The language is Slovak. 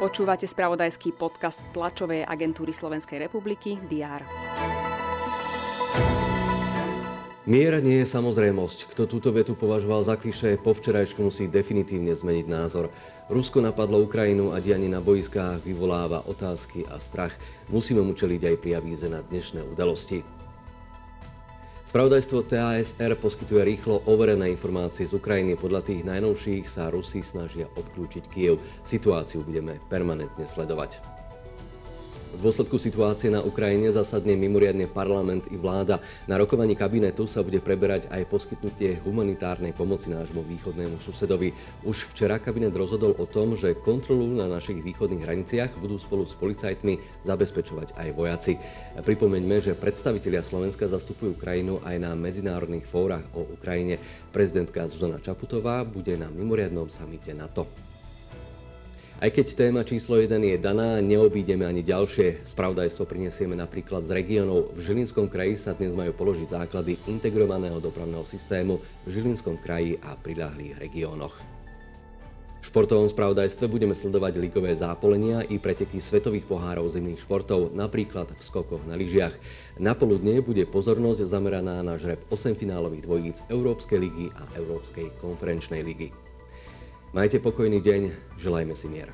Počúvate spravodajský podcast tlačovej agentúry Slovenskej republiky DR. Mier nie je samozrejmosť. Kto túto vetu považoval za kliše, po včerajšku musí definitívne zmeniť názor. Rusko napadlo Ukrajinu a dianie na boiskách vyvoláva otázky a strach. Musíme mu čeliť aj pri avíze na dnešné udalosti. Spravodajstvo TASR poskytuje rýchlo overené informácie z Ukrajiny. Podľa tých najnovších sa Rusi snažia obklúčiť Kiev. Situáciu budeme permanentne sledovať. V dôsledku situácie na Ukrajine zasadne mimoriadne parlament i vláda. Na rokovaní kabinetu sa bude preberať aj poskytnutie humanitárnej pomoci nášmu východnému susedovi. Už včera kabinet rozhodol o tom, že kontrolu na našich východných hraniciach budú spolu s policajtmi zabezpečovať aj vojaci. Pripomeňme, že predstavitelia Slovenska zastupujú krajinu aj na medzinárodných fórach o Ukrajine. Prezidentka Zuzana Čaputová bude na mimoriadnom samite NATO. Aj keď téma číslo 1 je daná, neobídeme ani ďalšie. Spravodajstvo prinesieme napríklad z regiónov. V Žilinskom kraji sa dnes majú položiť základy integrovaného dopravného systému v Žilinskom kraji a priľahlých regiónoch. V športovom spravodajstve budeme sledovať ligové zápolenia i preteky svetových pohárov zimných športov, napríklad v skokoch na lyžiach. Na poludne bude pozornosť zameraná na žreb 8 finálových dvojíc Európskej ligy a Európskej konferenčnej ligy. Majte pokojný deň, želajme si mier.